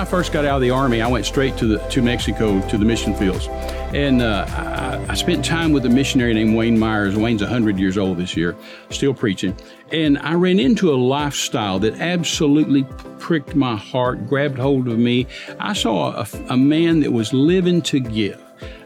I first got out of the army, I went straight to the to Mexico to the mission fields, and uh, I, I, spent time with a missionary named Wayne Myers. Wayne's 100 years old this year, still preaching, and I ran into a lifestyle that absolutely pricked my heart, grabbed hold of me. I saw a, a man that was living to give.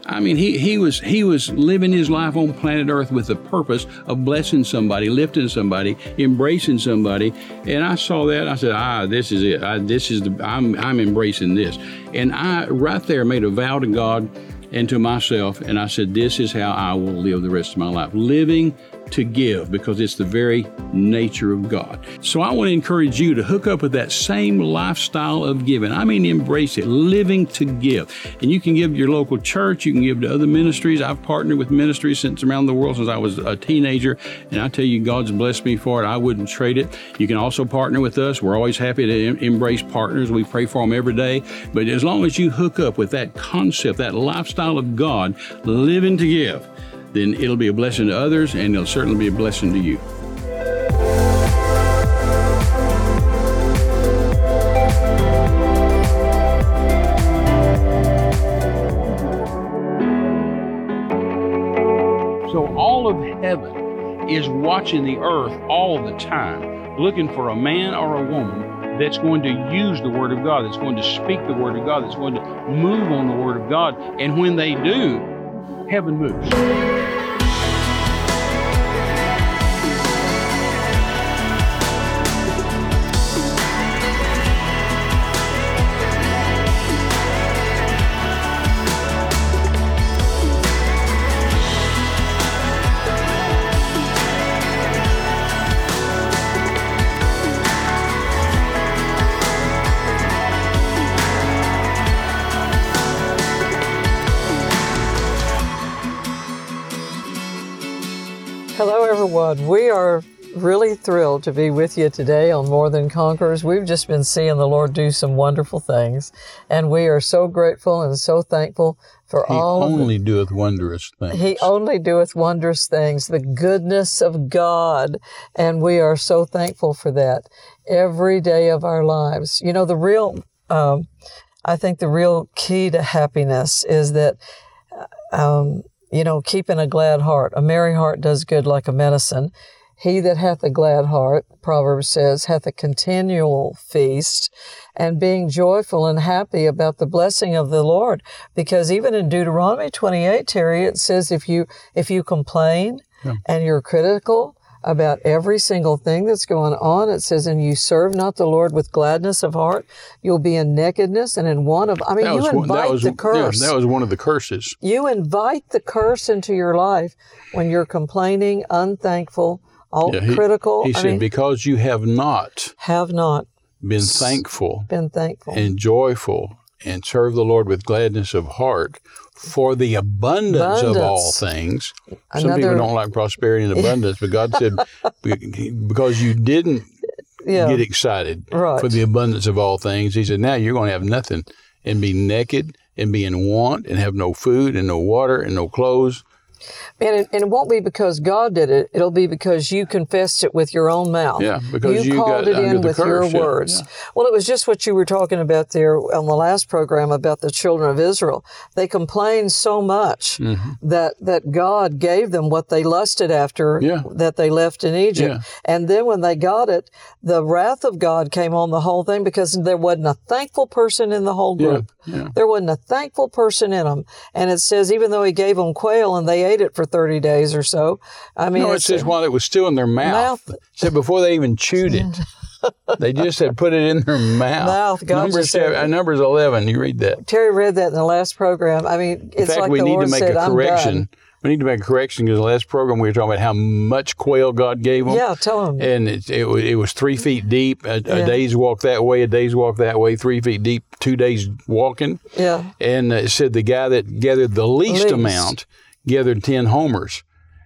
I mean, he, he was he was living his life on planet Earth with the purpose of blessing somebody, lifting somebody, embracing somebody. And I saw that. I said, ah, this is it. I, this is the I'm I'm embracing this. And I right there made a vow to God and to myself, and I said, this is how I will live the rest of my life, living to give because it's the very nature of God. So I want to encourage you to hook up with that same lifestyle of giving. I mean, embrace it, living to give. And you can give to your local church, you can give to other ministries. I've partnered with ministries since around the world since I was a teenager, and I tell you, God's blessed me for it. I wouldn't trade it. You can also partner with us. We're always happy to em- embrace partners. We pray for them every day. But as long as you hook up with that concept, that lifestyle of God, living to give, then it'll be a blessing to others and it'll certainly be a blessing to you. So all of heaven is watching the earth all the time, looking for a man or a woman that's going to use the Word of God, that's going to speak the Word of God, that's going to move on the Word of God. And when they do, heaven moves. We are really thrilled to be with you today on More Than Conquerors. We've just been seeing the Lord do some wonderful things, and we are so grateful and so thankful for he all. He only doeth wondrous things. He only doeth wondrous things, the goodness of God, and we are so thankful for that every day of our lives. You know, the real, um, I think the real key to happiness is that. Um, you know, keeping a glad heart. A merry heart does good like a medicine. He that hath a glad heart, Proverbs says, hath a continual feast, and being joyful and happy about the blessing of the Lord. Because even in Deuteronomy 28, Terry, it says if you if you complain yeah. and you're critical, about every single thing that's going on. It says, and you serve not the Lord with gladness of heart. You'll be in nakedness and in want of, I mean, you invite was, the curse. Yeah, that was one of the curses. You invite the curse into your life when you're complaining, unthankful, all yeah, he, critical. He I said, mean, because you have not. Have not. Been thankful. Been thankful. And joyful and serve the Lord with gladness of heart for the abundance, abundance. of all things. Another, Some people don't like prosperity and abundance, but God said, because you didn't yeah, get excited right. for the abundance of all things, He said, now you're going to have nothing and be naked and be in want and have no food and no water and no clothes and it, and it won't be because God did it. It'll be because you confessed it with your own mouth. Yeah, because you, you called it in with curse, your words. Yeah. Well, it was just what you were talking about there on the last program about the children of Israel. They complained so much mm-hmm. that that God gave them what they lusted after yeah. that they left in Egypt. Yeah. And then when they got it, the wrath of God came on the whole thing because there wasn't a thankful person in the whole group. There wasn't a thankful person in them. And it says even though he gave them quail and they ate it for 30 days or so. I mean, no, it says while it was still in their mouth. mouth. said before they even chewed it. they just had put it in their mouth. Mouth. God numbers, said, uh, numbers 11. You read that. Terry read that in the last program. I mean, it's in fact, like we the need Lord to make said, a correction. We need to make a correction because the last program we were talking about how much quail God gave them. Yeah, tell them. And it, it, it was three feet deep, a, a day's walk that way, a day's walk that way, three feet deep, two days walking. Yeah. And it said the guy that gathered the least, least. amount gathered 10 homers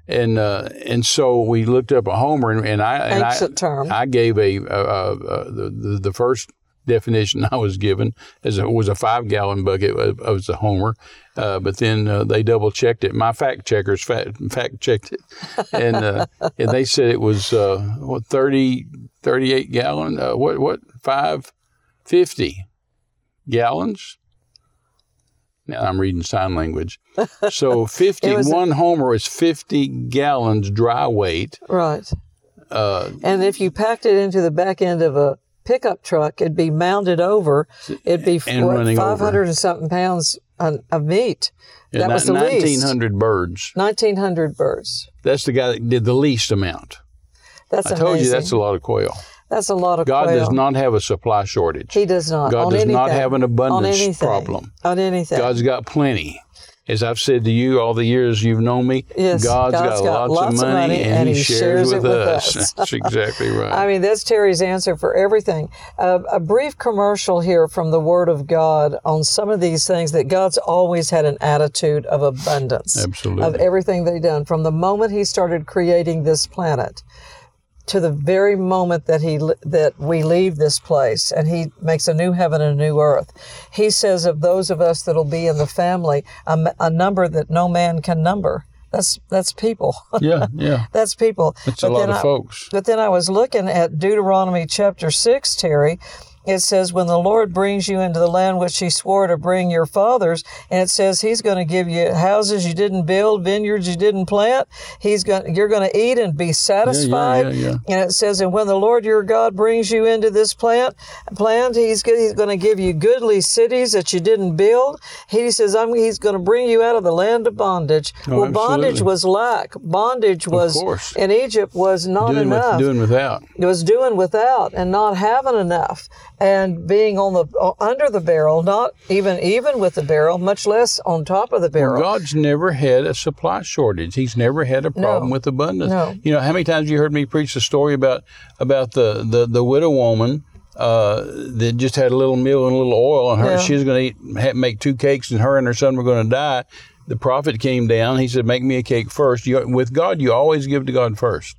and uh, and so we looked up a homer, and, and I and Ancient I, term. I gave a, a, a, a the, the first definition I was given as it was a five gallon bucket of, of a homer, uh, but then uh, they double checked it. My fact checkers fact, fact checked it, and uh, and they said it was uh, what 30, 38 gallon. Uh, what what five fifty gallons. Now I'm reading sign language. So 51 Homer is 50 gallons dry weight. Right. Uh, And if you packed it into the back end of a pickup truck, it'd be mounted over. It'd be what, running over. 500 and something pounds of meat. yeah, that was the ni- least. 1900 birds. 1900 birds. That's the guy that did the least amount. That's I told you that's a lot of quail. That's a lot of God quail. does not have a supply shortage. He does not. God on does not have an on abundance anything. problem. On anything. God's got plenty. As I've said to you all the years you've known me, Yes, God's God's got, got lots, of money, money, and, He, shares, it with, with us. us. That's exactly right. I mean, that's Terry's answer for everything. Uh, a brief commercial here from the Word of God on some of these things that God's always had an attitude of abundance. Absolutely. Of everything they've done. From the moment He started creating this planet to the very moment that he that we leave this place and he makes a new heaven and a new earth he says of those of us that'll be in the family a number that no man can number that's that's people yeah, yeah. that's people It's a lot of I- folks. but then I was looking at Deuteronomy chapter 6, Terry. It says, When the Lord brings you into the land which he swore to bring your fathers, and it says he's going to give you houses you didn't build, vineyards you didn't plant. He's going, you're going to eat and be satisfied. yeah, yeah. And it says, And when the Lord your God brings you into this plant, plant he's, he's going to give you goodly cities that you didn't build. He says, I'm, He's going to bring you out of the land of bondage. Oh, well, bondage was lack. Bondage was in Egypt was not Doing, enough with, doing without. it was doing without and not having enough and being on the uh, under the barrel not even even with the barrel much less on top of the barrel God's never had a supply shortage. He's never had a problem with abundance. No. You know, how many times you heard me preach the story about about the the, the widow woman uh, that just had a little meal and a little oil, and her Yeah. she was going to eat make two cakes, and her and her son were going to die. The prophet came down. He said, "Make me a cake first. You, with God, you always give to God first.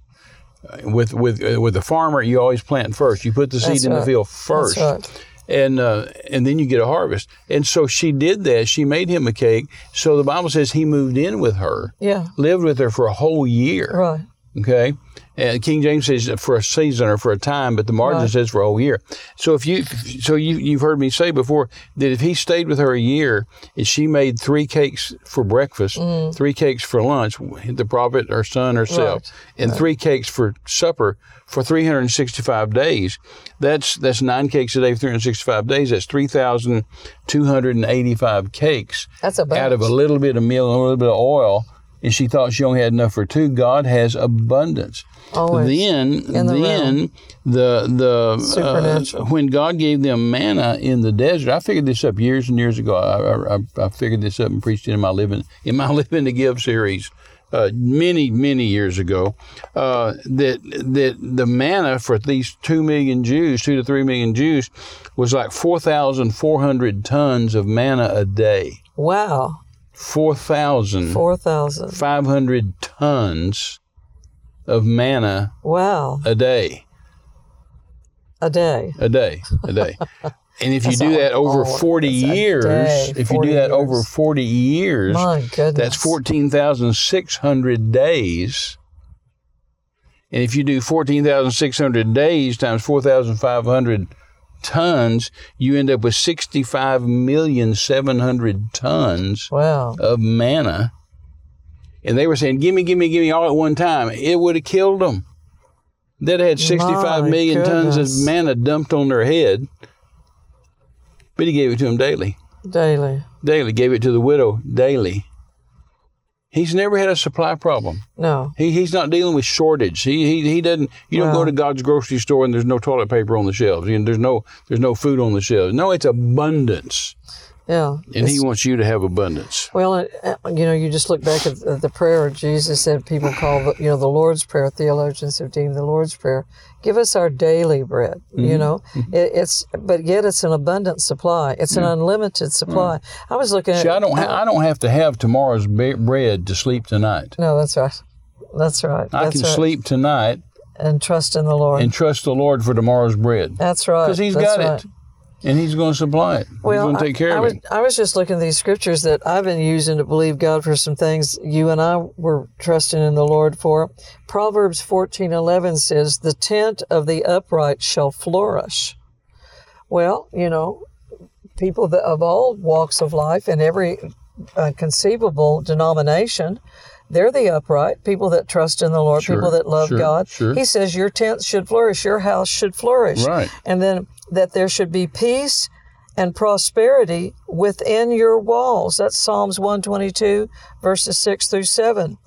With with uh, with the farmer, you always plant first. You put the seed That's in the field first right. and uh, and then you get a harvest. And so she did that. She made him a cake. So the Bible says he moved in with her, yeah lived with her for a whole year. right Okay. And King James says for a season or for a time, but the margin Right. says for a whole year. So if you, so you, you've heard me say before that if he stayed with her a year and she made three cakes for breakfast, three cakes for lunch, the prophet, her son, herself, Mm. Right. and three cakes for supper for 365 days, that's that's nine cakes a day for 365 days. That's 3,285 cakes that's a out of a little bit of meal and a little bit of oil, and she thought she only had enough for two. God has abundance. Always. Then, the then the the uh, when God gave them manna in the desert, I figured this up years and years ago. I, I, I figured this up and preached it in my living in my living to give series. Uh, many many years ago, uh, that that the manna for these two million Jews, two to three million Jews, was like four thousand four hundred tons of manna a day. wow 4,500 4000 tons of manna wow a day. a day A day. A day. And if you do that over all- 40 years, day, if you do that over 40 years, that's 14,600 days. And if you do 14,600 days times 4,500 tons, you end up with 65,700 tons wow of manna. And they were saying, "Give me, give me, give me all at one time." It would have killed them. They'd had sixty-five My million tons of manna dumped on their head. But he gave it to them daily. daily Daily gave it to the widow daily. He's never had a supply problem. no He, he's not dealing with shortage. He, he, he doesn't. You don't go to God's grocery store and there's no toilet paper on the shelves. You know, there's no there's no food on the shelves. No, it's abundance, yeah and He wants you to have abundance. Well, uh, you know, you just look back at the- the prayer Jesus said people call, the, you know, the Lord's Prayer. Theologians have deemed the Lord's Prayer. Give us our daily bread. Mm-hmm. You know, it, it's but yet it's an abundant supply. It's an unlimited supply. I was looking at. See, I don't. Ha- I don't have to have tomorrow's be- bread to sleep tonight. No, that's right. That's right. I That's can right. sleep tonight and trust in the Lord. and trust the Lord for tomorrow's bread that's right. because He's That's got right. it, and He's going to supply it. Well, he's going to take care I, I of was, it. I was just looking at these scriptures that I've been using to believe God for some things you and I were trusting in the Lord for. Proverbs fourteen eleven says, "The tent of the upright shall flourish." Well, you know, people that, of all walks of life and every uh, conceivable denomination. They're the upright, people that trust in the Lord, Sure, people that love sure, God. sure. He says your tent should flourish, your house should flourish. Right. And then that there should be peace and prosperity within your walls. That's Psalms 122, verses 6 through 7.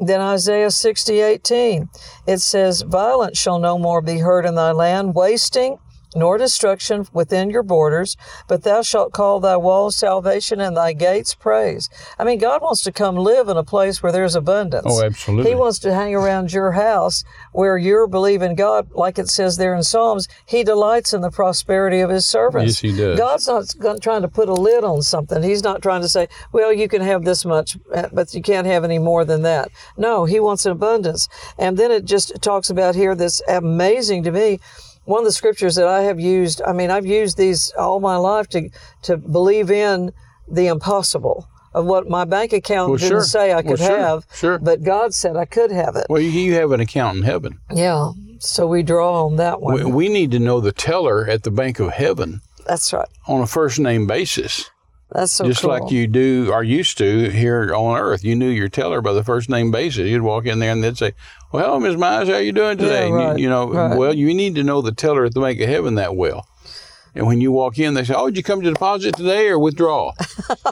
Then Isaiah 60, 18, it says, Violence shall no more be heard in thy land, wasting nor destruction within your borders, but thou shalt call thy walls salvation and thy gates praise. I mean, God wants to come live in a place where there's abundance. Oh, absolutely. He wants to hang around your house where you're believing God, like it says there in Psalms, He delights in the prosperity of His servants. Yes, He does. God's not trying to put a lid on something. He's not trying to say, well, you can have this much, but you can't have any more than that. No, He wants an abundance. And then it just talks about here that's amazing to me. One of the scriptures that I have used, I mean, I've used these all my life to, to believe in the impossible of what my bank account Well, didn't sure. say I Well, could sure, have, sure. but God said I could have it. Well, you, you have an account in heaven. Yeah. So we draw on that one. We, we need to know the teller at the Bank of Heaven That's right. on a first name basis, That's so just cool. like you do or used to here on Earth. You knew your teller by the first name basis. You'd walk in there and they'd say, "Well, Ms. Mize, how you doing today?" And you- you, know, right. well, you need to know the teller at the Bank of Heaven that well. And when you walk in, they say, "Oh, did you come to deposit today or withdraw?"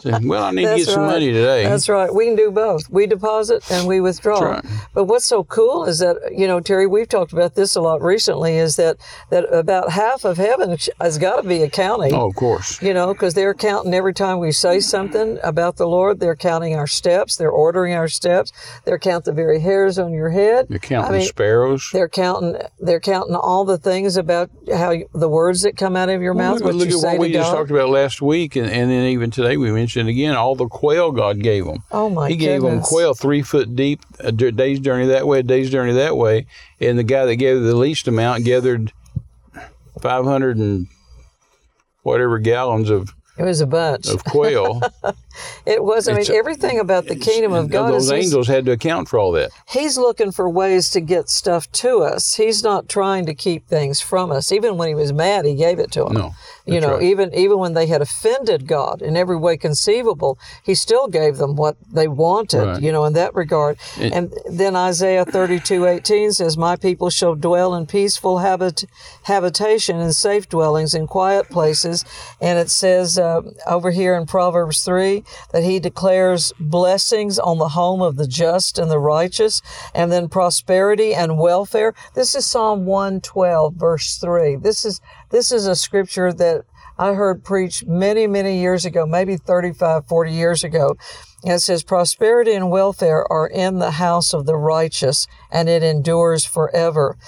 Say, well, I need to get some right. money today. That's right. We can do both. We deposit and we withdraw. Right. But what's so cool is that you know, Terry, we've talked about this a lot recently. Is that that about half of heaven has got to be accounting. oh, of course. You know, because they're counting every time we say something about the Lord. They're counting our steps. They're ordering our steps. They're counting the very hairs on your head. You're counting I mean, sparrows. They're counting. They're counting all the things about how you, the words that come out of your mouth. Look, what look you at what we to just talked about last week, and, and then even today we mentioned again all the quail God gave them. Oh my He gave them quail three foot deep, a day's journey that way, a day's journey that way, and the guy that gave the least amount gathered five hundred and whatever gallons of, It was a bunch. of quail. It was. I mean, It's everything about the kingdom of God Those is angels had to account for all that. he's looking for ways to get stuff to us. He's not trying to keep things from us. Even when he was mad, he gave it to them. No, you know, right. even even when they had offended God in every way conceivable, he still gave them what they wanted. Right. You know, in that regard. It- and then Isaiah thirty two eighteen says, "My people shall dwell in peaceful habit habitation and safe dwellings in quiet places." And it says uh, over here in Proverbs three that he declares blessings on the home of the just and the righteous, and then prosperity and welfare. This is Psalm 112, verse 3. This is this is a scripture that I heard preached many, many years ago, maybe 35, 40 years ago. And it says, Prosperity and welfare are in the house of the righteous, and it endures forever.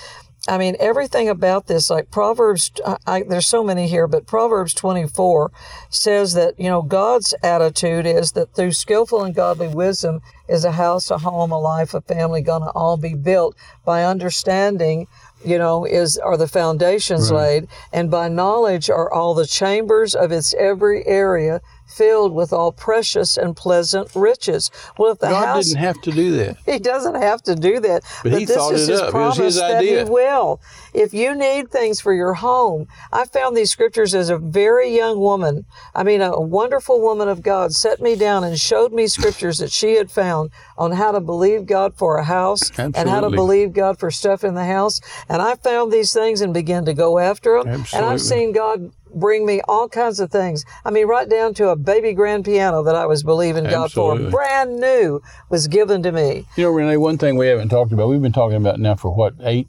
I mean, everything about this, like Proverbs, I, I, there's so many here, but Proverbs 24 says that, you know, God's attitude is that through skillful and godly wisdom is a house, a home, a life, a family going to all be built. By understanding you know, is are the foundations laid, and by knowledge are all the chambers of its every area filled with all precious and pleasant riches. Well, if the God house didn't have to do that. he doesn't have to do that. But he this thought is it his up. It was promise his that idea. he will. If you need things for your home, I found these scriptures as a very young woman. I mean, a wonderful woman of God set me down and showed me scriptures that she had found on how to believe God for a house and how to believe God for stuff in the house. And I found these things and began to go after them. And I've seen God bring me all kinds of things. I mean, right down to a baby grand piano that I was believing God for, brand new, was given to me. You know, Renee, one thing we haven't talked about, we've been talking about now for what, eight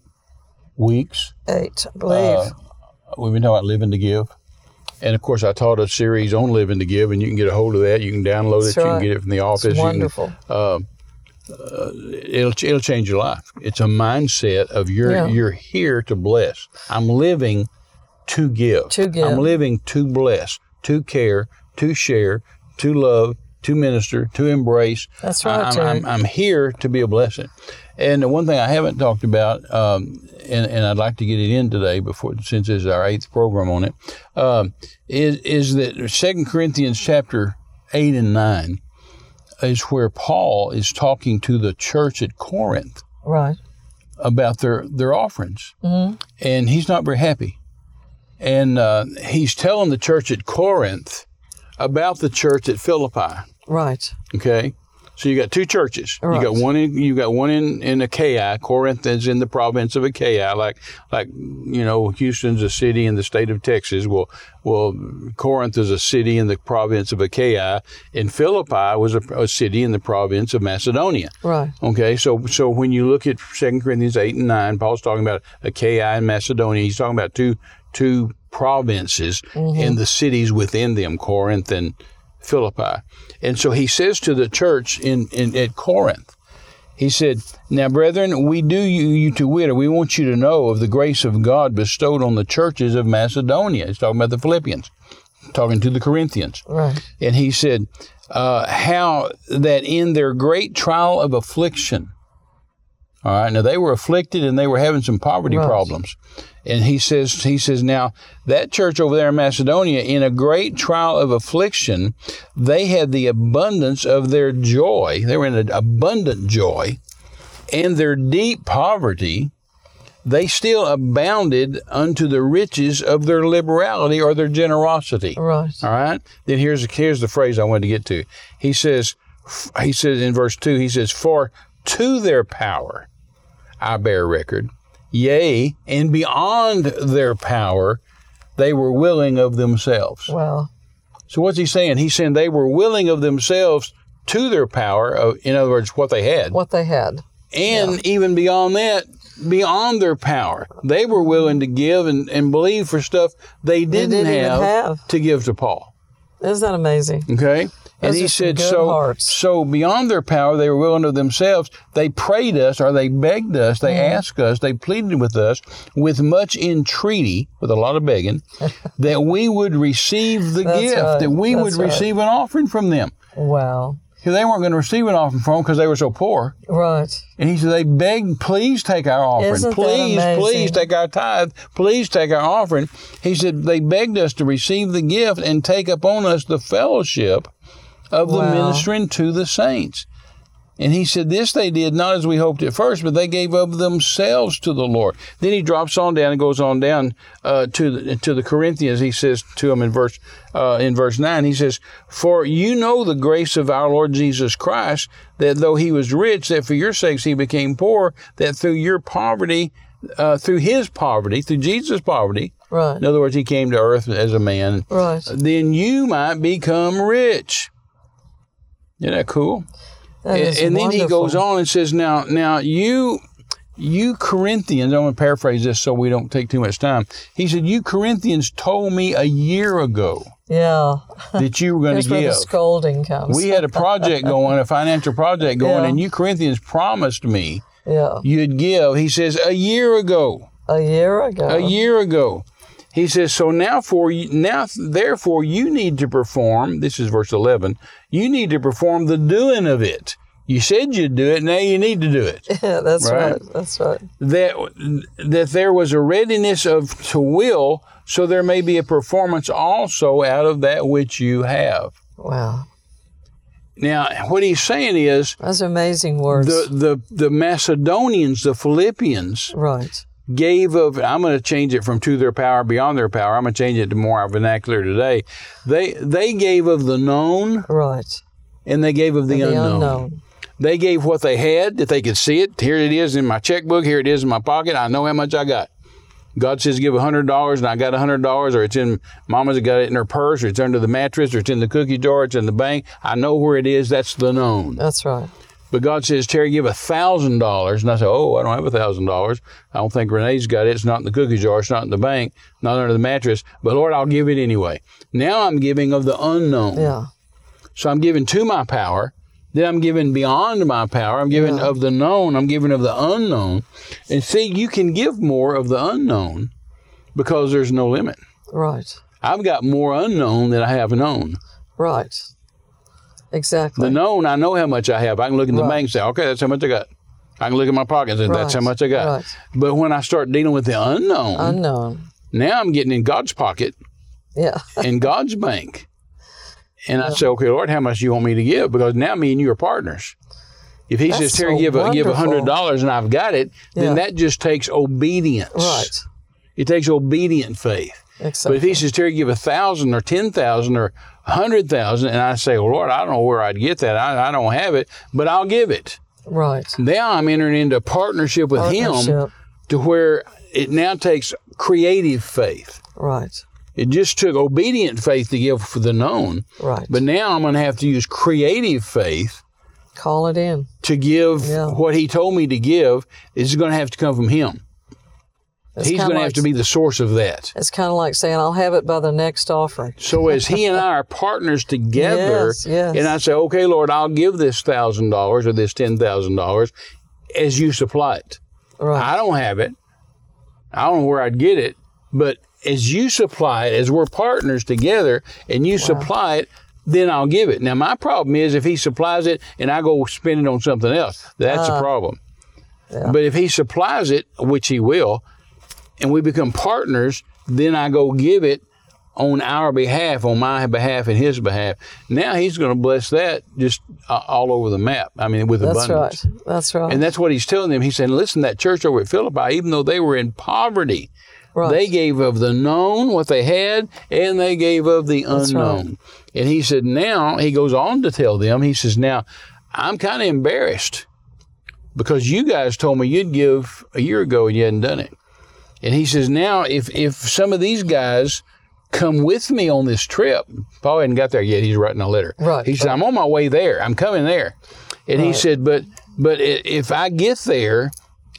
weeks? Eight, I believe. Uh, We've been talking about living to give. And of course, I taught a series on living to give, and you can get a hold of that. You can download That's it. You can get it from the office. It's can- wonderful. it'll it'll change your life. It's a mindset of you're Yeah. you're here to bless. I'm living to give. To give. I'm living to bless, to care, to share, to love, to minister, to embrace. That's right, I'm, I'm, I'm here to be a blessing. And the one thing I haven't talked about, um, and, and I'd like to get it in today before since this is our eighth program on it, um, is is that Second Corinthians chapter eight and nine is where Paul is talking to the church at Corinth right. about their their offerings, Mm-hmm. and he's not very happy. And uh, he's telling the church at Corinth about the church at Philippi. Right. Okay. So you got two churches. You got one in you got one in in Achaia. Corinth is in the province of Achaia, like like you know Houston's a city in the state of Texas. Well, well Corinth is a city in the province of Achaia, and Philippi was a, a city in the province of Macedonia. Right. Okay, so so when you look at Second Corinthians eight and nine, Paul's talking about Achaia and Macedonia. He's talking about two two provinces and the cities within them, Corinth and Philippi. And so he says to the church in, in at Corinth, he said, Now, brethren, we do you, you to wit, or we want you to know of the grace of God bestowed on the churches of Macedonia. He's talking about the Philippians, talking to the Corinthians. Right. And he said, uh, How that in their great trial of affliction, all right, now they were afflicted and they were having some poverty Right. problems. And he says, he says, now that church over there in Macedonia, in a great trial of affliction, they had the abundance of their joy. They were in an abundant joy, and their deep poverty, they still abounded unto the riches of their liberality or their generosity. Right. All right. Then here's here's the phrase I wanted to get to. He says, he says in verse two, he says, "For to their power I bear record, yea, and beyond their power they were willing of themselves." Well. So what's he saying? He's saying they were willing of themselves to their power. Uh, in other words, what they had, What they had. and even beyond that. Beyond their power, they were willing to give and, and believe for stuff they didn't, didn't have, have. to give to Paul. Isn't that amazing? Okay. And he said, so, hearts. so beyond their power, they were willing of themselves. They prayed us, or they begged us, they Mm-hmm. asked us, they pleaded with us with much entreaty, with a lot of begging, that we would receive the gift, right. that we would right. receive an offering from them. Wow. 'Cause They weren't going to receive an offering from them because they were so poor. Right. And he said, they begged, please take our offering. Isn't please, please take our tithe. Please take our offering. He said, they begged us to receive the gift and take upon us the fellowship of the ministering to the saints. And he said, This they did not as we hoped at first, but they gave of themselves to the Lord. Then he drops on down and goes on down uh, to the, to the Corinthians. He says to them in verse uh, in verse nine, he says, "For you know the grace of our Lord Jesus Christ, that though he was rich, that for your sakes he became poor, that through your poverty, uh, through his poverty, through Jesus' poverty, Right. in other words, he came to earth as a man, Right. then you might become rich." Isn't that cool? That and, and then he goes on and says, "Now, now you, you Corinthians." I'm going to paraphrase this so we don't take too much time. He said, "You Corinthians told me a year ago Yeah. that you were going to where the give. scolding comes. We had a project going, a financial project going, Yeah. and you Corinthians promised me yeah. you'd give." He says, "A year ago, A year ago. a year ago." He says, "So now, for you, now, therefore, you need to perform." This is verse eleven. You need to perform the doing of it. You said you'd do it. Now you need to do it. Yeah, that's Right. right. That's right. that that there was a readiness of to will, so there may be a performance also out of that which you have. Wow. Now, what he's saying is Those amazing words. the the the Macedonians, the Philippians, right. Gave of. I'm going to change it from to their power, beyond their power. I'm going to change it to more our vernacular today. They they gave of the known, Right. and they gave of the, The unknown. unknown. They gave what they had, that they could see it. Here it is in my checkbook. Here it is in my pocket. I know how much I got. God says give hundred dollars, and I got hundred dollars, or it's in Mama's got it in her purse, or it's under the mattress, or it's in the cookie jar, it's in the bank. I know where it is. That's the known. That's right. But God says, Terry, give a thousand dollars, and I say, Oh, I don't have a thousand dollars. I don't think Renee's got it. It's not in the cookie jar. It's not in the bank. Not under the mattress. But Lord, I'll give it anyway. Now I'm giving of the unknown. Yeah. So I'm giving to my power. Then I'm giving beyond my power. I'm giving Yeah. of the known. I'm giving of the unknown. And see, you can give more of the unknown because there's no limit. Right. I've got more unknown than I have known. Right. Exactly. The known, I know how much I have. I can look in the Right. bank and say, okay, that's how much I got. I can look in my pocket and say, that's how much I got. Right. But when I start dealing with the unknown, Unknown. now I'm getting in God's pocket Yeah. in God's bank. And I say, okay, Lord, how much do you want me to give? Because now me and you are partners. If he That's says, Terry, so give a, give a hundred dollars and I've got it, then that just takes obedience. Right. It takes obedient faith. Exactly. But if he says, Terry, give a thousand or ten thousand or a hundred thousand, and I say, well, Lord, I don't know where I'd get that. I, I don't have it, but I'll give it. right. Now I'm entering into a partnership with him to where it now takes creative faith. Right. It just took obedient faith to give for the known. Right. But now I'm going to have to use creative faith Call it in. to give Yeah. what he told me to give. is going to have to come from him. It's He's going to like, have to be the source of that. It's kind of like saying, "I'll have it by the next offering." So as he and I are partners together, Yes, yes. and I say, okay, Lord, I'll give this thousand dollars or this ten thousand dollars as you supply it. Right. I don't have it. I don't know where I'd get it, but as you supply it, as we're partners together, and you supply it, then I'll give it. Now my problem is if he supplies it and I go spend it on something else, that's a problem. Ah. yeah. But if he supplies it, which he will, and we become partners, then I go give it on our behalf, on my behalf and his behalf. Now he's going to bless that just uh, all over the map. I mean, with That's abundance. That's right. That's right. And that's what he's telling them. He's saying, listen, that church over at Philippi, even though they were in poverty, right. they gave of the known what they had, and they gave of the That's right. unknown. And he said, now, he goes on to tell them, he says, now, I'm kind of embarrassed because you guys told me you'd give a year ago and you hadn't done it. And he says, now, if, if some of these guys come with me on this trip, Paul hadn't got there yet, he's writing a letter. Right, He said, right. I'm on my way there. I'm coming there. And he Right. said, but but if I get there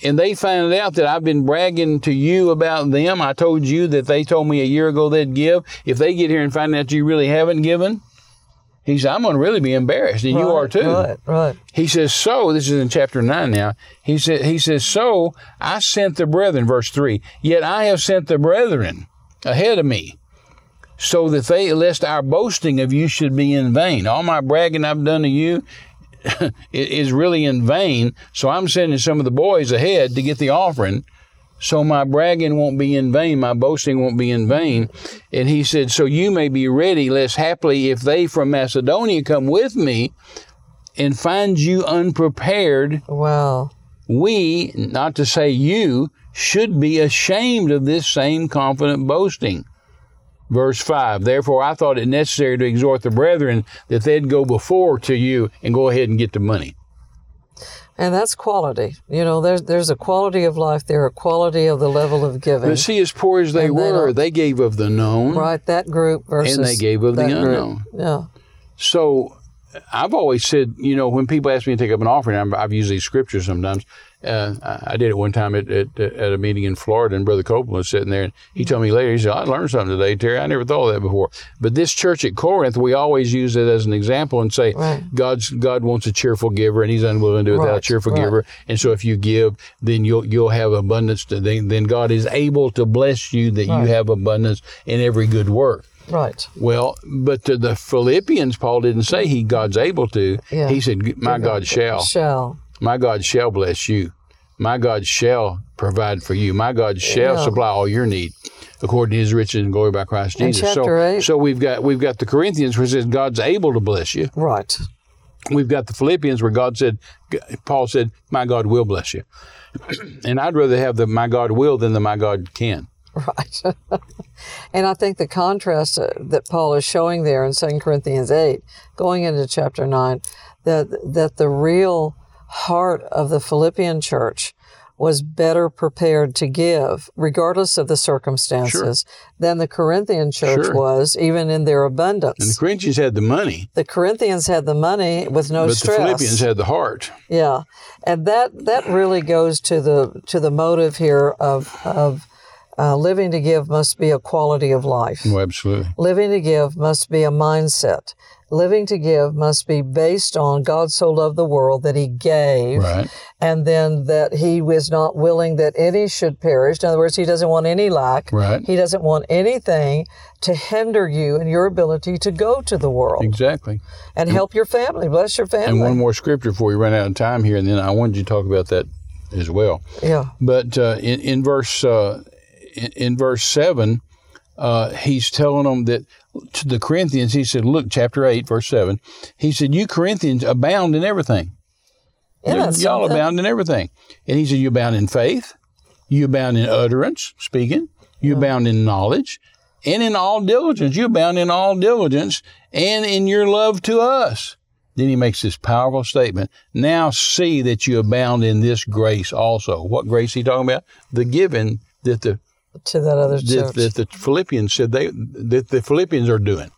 and they find out that I've been bragging to you about them, I told you that they told me a year ago they'd give. If they get here and find out you really haven't given, he said, I'm going to really be embarrassed, and you are too. Right. Right. He says, so, this is in chapter 9 now. He, said, he says, so I sent the brethren, verse 3, yet I have sent the brethren ahead of me, so that they, lest our boasting of you should be in vain. All my bragging I've done to you is really in vain. So I'm sending some of the boys ahead to get the offering. So my bragging won't be in vain, my boasting won't be in vain. And he said, So you may be ready, lest haply if they from Macedonia come with me and find you unprepared, Wow. we, not to say you, should be ashamed of this same confident boasting. Verse 5 Therefore I thought it necessary to exhort the brethren that they'd go before to you and go ahead and get the money. And that's quality. You know, there's there's a quality of life there, a quality of the level of giving. But see, as poor as they And were, don't- they gave of the known. right, that group versus And they gave of the group. unknown. Yeah. So I've always said, you know, when people ask me to take up an offering, I've used these scriptures sometimes. Uh, I did it one time at, at, at a meeting in Florida, and Brother Copeland was sitting there, and he told me later, he said, I learned something today, Terry. I never thought of that before. But this church at Corinth, we always use it as an example and say, Right. God's God wants a cheerful giver, and He's unwilling to do it without a cheerful right. giver. And so if you give, then you'll you'll have abundance. To, then, then God is able to bless you that Right. you have abundance in every good work. Right. Well, but to the Philippians, Paul didn't say he God's able to. Yeah. He said, "My God shall, Shall. My God shall bless you, my God shall provide for you, my God shall Yeah. supply all your need, according to His riches and glory by Christ Jesus." so, eight- so we've got we've got the Corinthians where it says God's able to bless you. Right. We've got the Philippians where God said, Paul said, "My God will bless you," and I'd rather have the "My God will" than the "My God can." Right. and I think the contrast uh, that Paul is showing there in 2 Corinthians 8, going into chapter 9, that, that the real heart of the Philippian church was better prepared to give, regardless of the circumstances, than the Corinthian church Sure. was, even in their abundance. And the Corinthians had the money, the Corinthians had the money with no but stress. the Philippians had the heart. Yeah, and that that really goes to the to the motive here of of uh, living to give must be a quality of life. Oh, absolutely. Living to give must be a mindset. Living to give must be based on God so loved the world that He gave, Right. and then that He was not willing that any should perish. In other words, He doesn't want any lack. Right. He doesn't want anything to hinder you in your ability to go to the world Exactly. and help your family, bless your family. And one more scripture before we run out of time here, and then I wanted you to talk about that as well. yeah, But uh, in, in verse uh, in, in verse seven, uh, he's telling them that to the Corinthians. He said, "Look, chapter eight, verse seven. He said, "You Corinthians abound in everything. yeah, Y'all abound in everything." And he said, "You abound in faith. You abound in utterance, speaking. You mm-hmm. abound in knowledge." and in all diligence. You abound in all diligence and in your love to us. Then he makes this powerful statement. Now see that you abound in this grace also. What grace he talking about? The giving that the to that other that, church. that the Philippians said they that the Philippians are doing.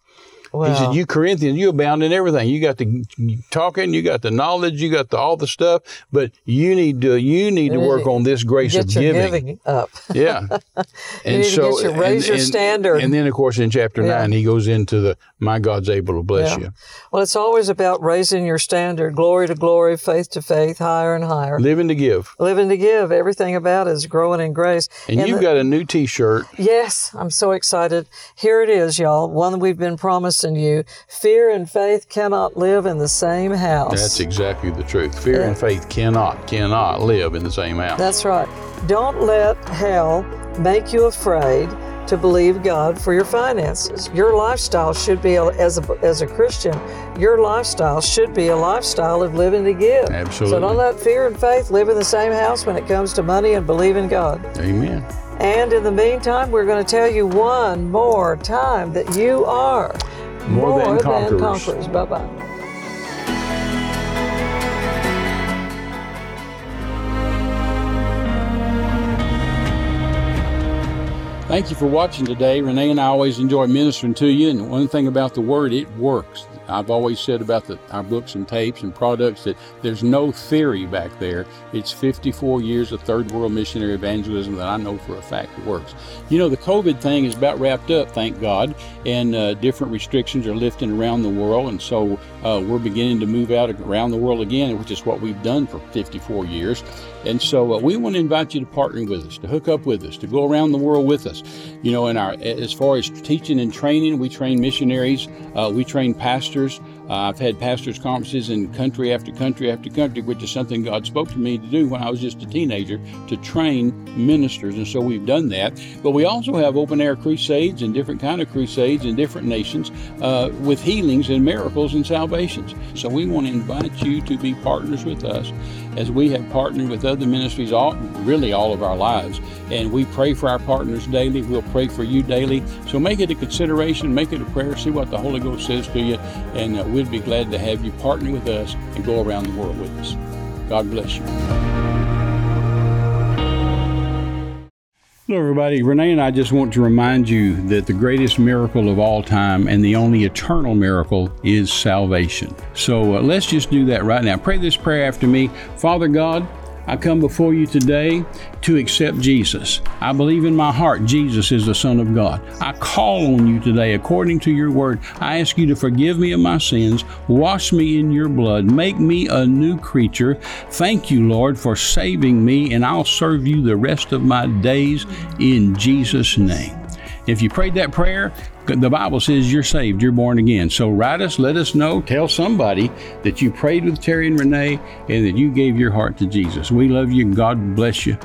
Wow. He said, "You Corinthians, you abound in everything. You got the talking, you got the knowledge, you got the, all the stuff, but you need to you need to work on this grace get of your giving. giving up. Yeah, and need to get your- raise your standard. And then, of course, in chapter Yeah. nine, he goes into the "My God's able to bless Yeah. you." Well, it's always about raising your standard, glory to glory, faith to faith, higher and higher. Living to give, Living to give. Everything about it is growing in grace. and, you've the- got a new T-shirt. Yes, I'm so excited. Here it is, y'all. One we've been promising you. Fear and faith cannot live in the same house. That's exactly the truth. Fear and faith cannot cannot live in the same house. That's right. Don't let hell make you afraid to believe God for your finances. Your lifestyle should be, as a, as a Christian, your lifestyle should be a lifestyle of living to give. Absolutely. So don't let fear and faith live in the same house when it comes to money and believe in God. Amen. And in the meantime, we're going to tell you one more time that you are More than conquerors. conquerors. Bye bye. Thank you for watching today. Renee and I always enjoy ministering to you. And one thing about the Word, it works. I've always said about the, our books and tapes and products that there's no theory back there. It's 54 years of third world missionary evangelism that I know for a fact works. You know, the COVID thing is about wrapped up, thank God, and uh, different restrictions are lifting around the world. And so uh, we're beginning to move out around the world again, which is what we've done for 54 years. And so uh, we want to invite you to partner with us, to hook up with us, to go around the world with us. You know, in our as far as teaching and training, we train missionaries, uh, we train pastors. Uh, I've had pastors' conferences in country after country after country, which is something God spoke to me to do when I was just a teenager to train ministers, and so we've done that. But we also have open air crusades and different kind of crusades in different nations uh, with healings and miracles and salvations. So we want to invite you to be partners with us as we have partnered with other ministries all really all of our lives. And we pray for our partners daily. We'll pray for you daily. So make it a consideration make it a prayer see what the holy ghost says to you. And uh, we'd be glad to have you partner with us and go around the world with us. God bless you Hello, everybody. Renee and I just want to remind you that the greatest miracle of all time and the only eternal miracle is salvation. So uh, let's just do that right now. Pray this prayer after me. Father God, I come before you today to accept Jesus. I believe in my heart Jesus is the Son of God. I call on you today according to your word. I ask you to forgive me of my sins, wash me in your blood, make me a new creature. Thank you, Lord, for saving me, and I'll serve you the rest of my days in Jesus' name. If you prayed that prayer, the Bible says you're saved, you're born again. So write us, let us know, tell somebody that you prayed with Terry and Renee and that you gave your heart to Jesus. We love you. God bless you.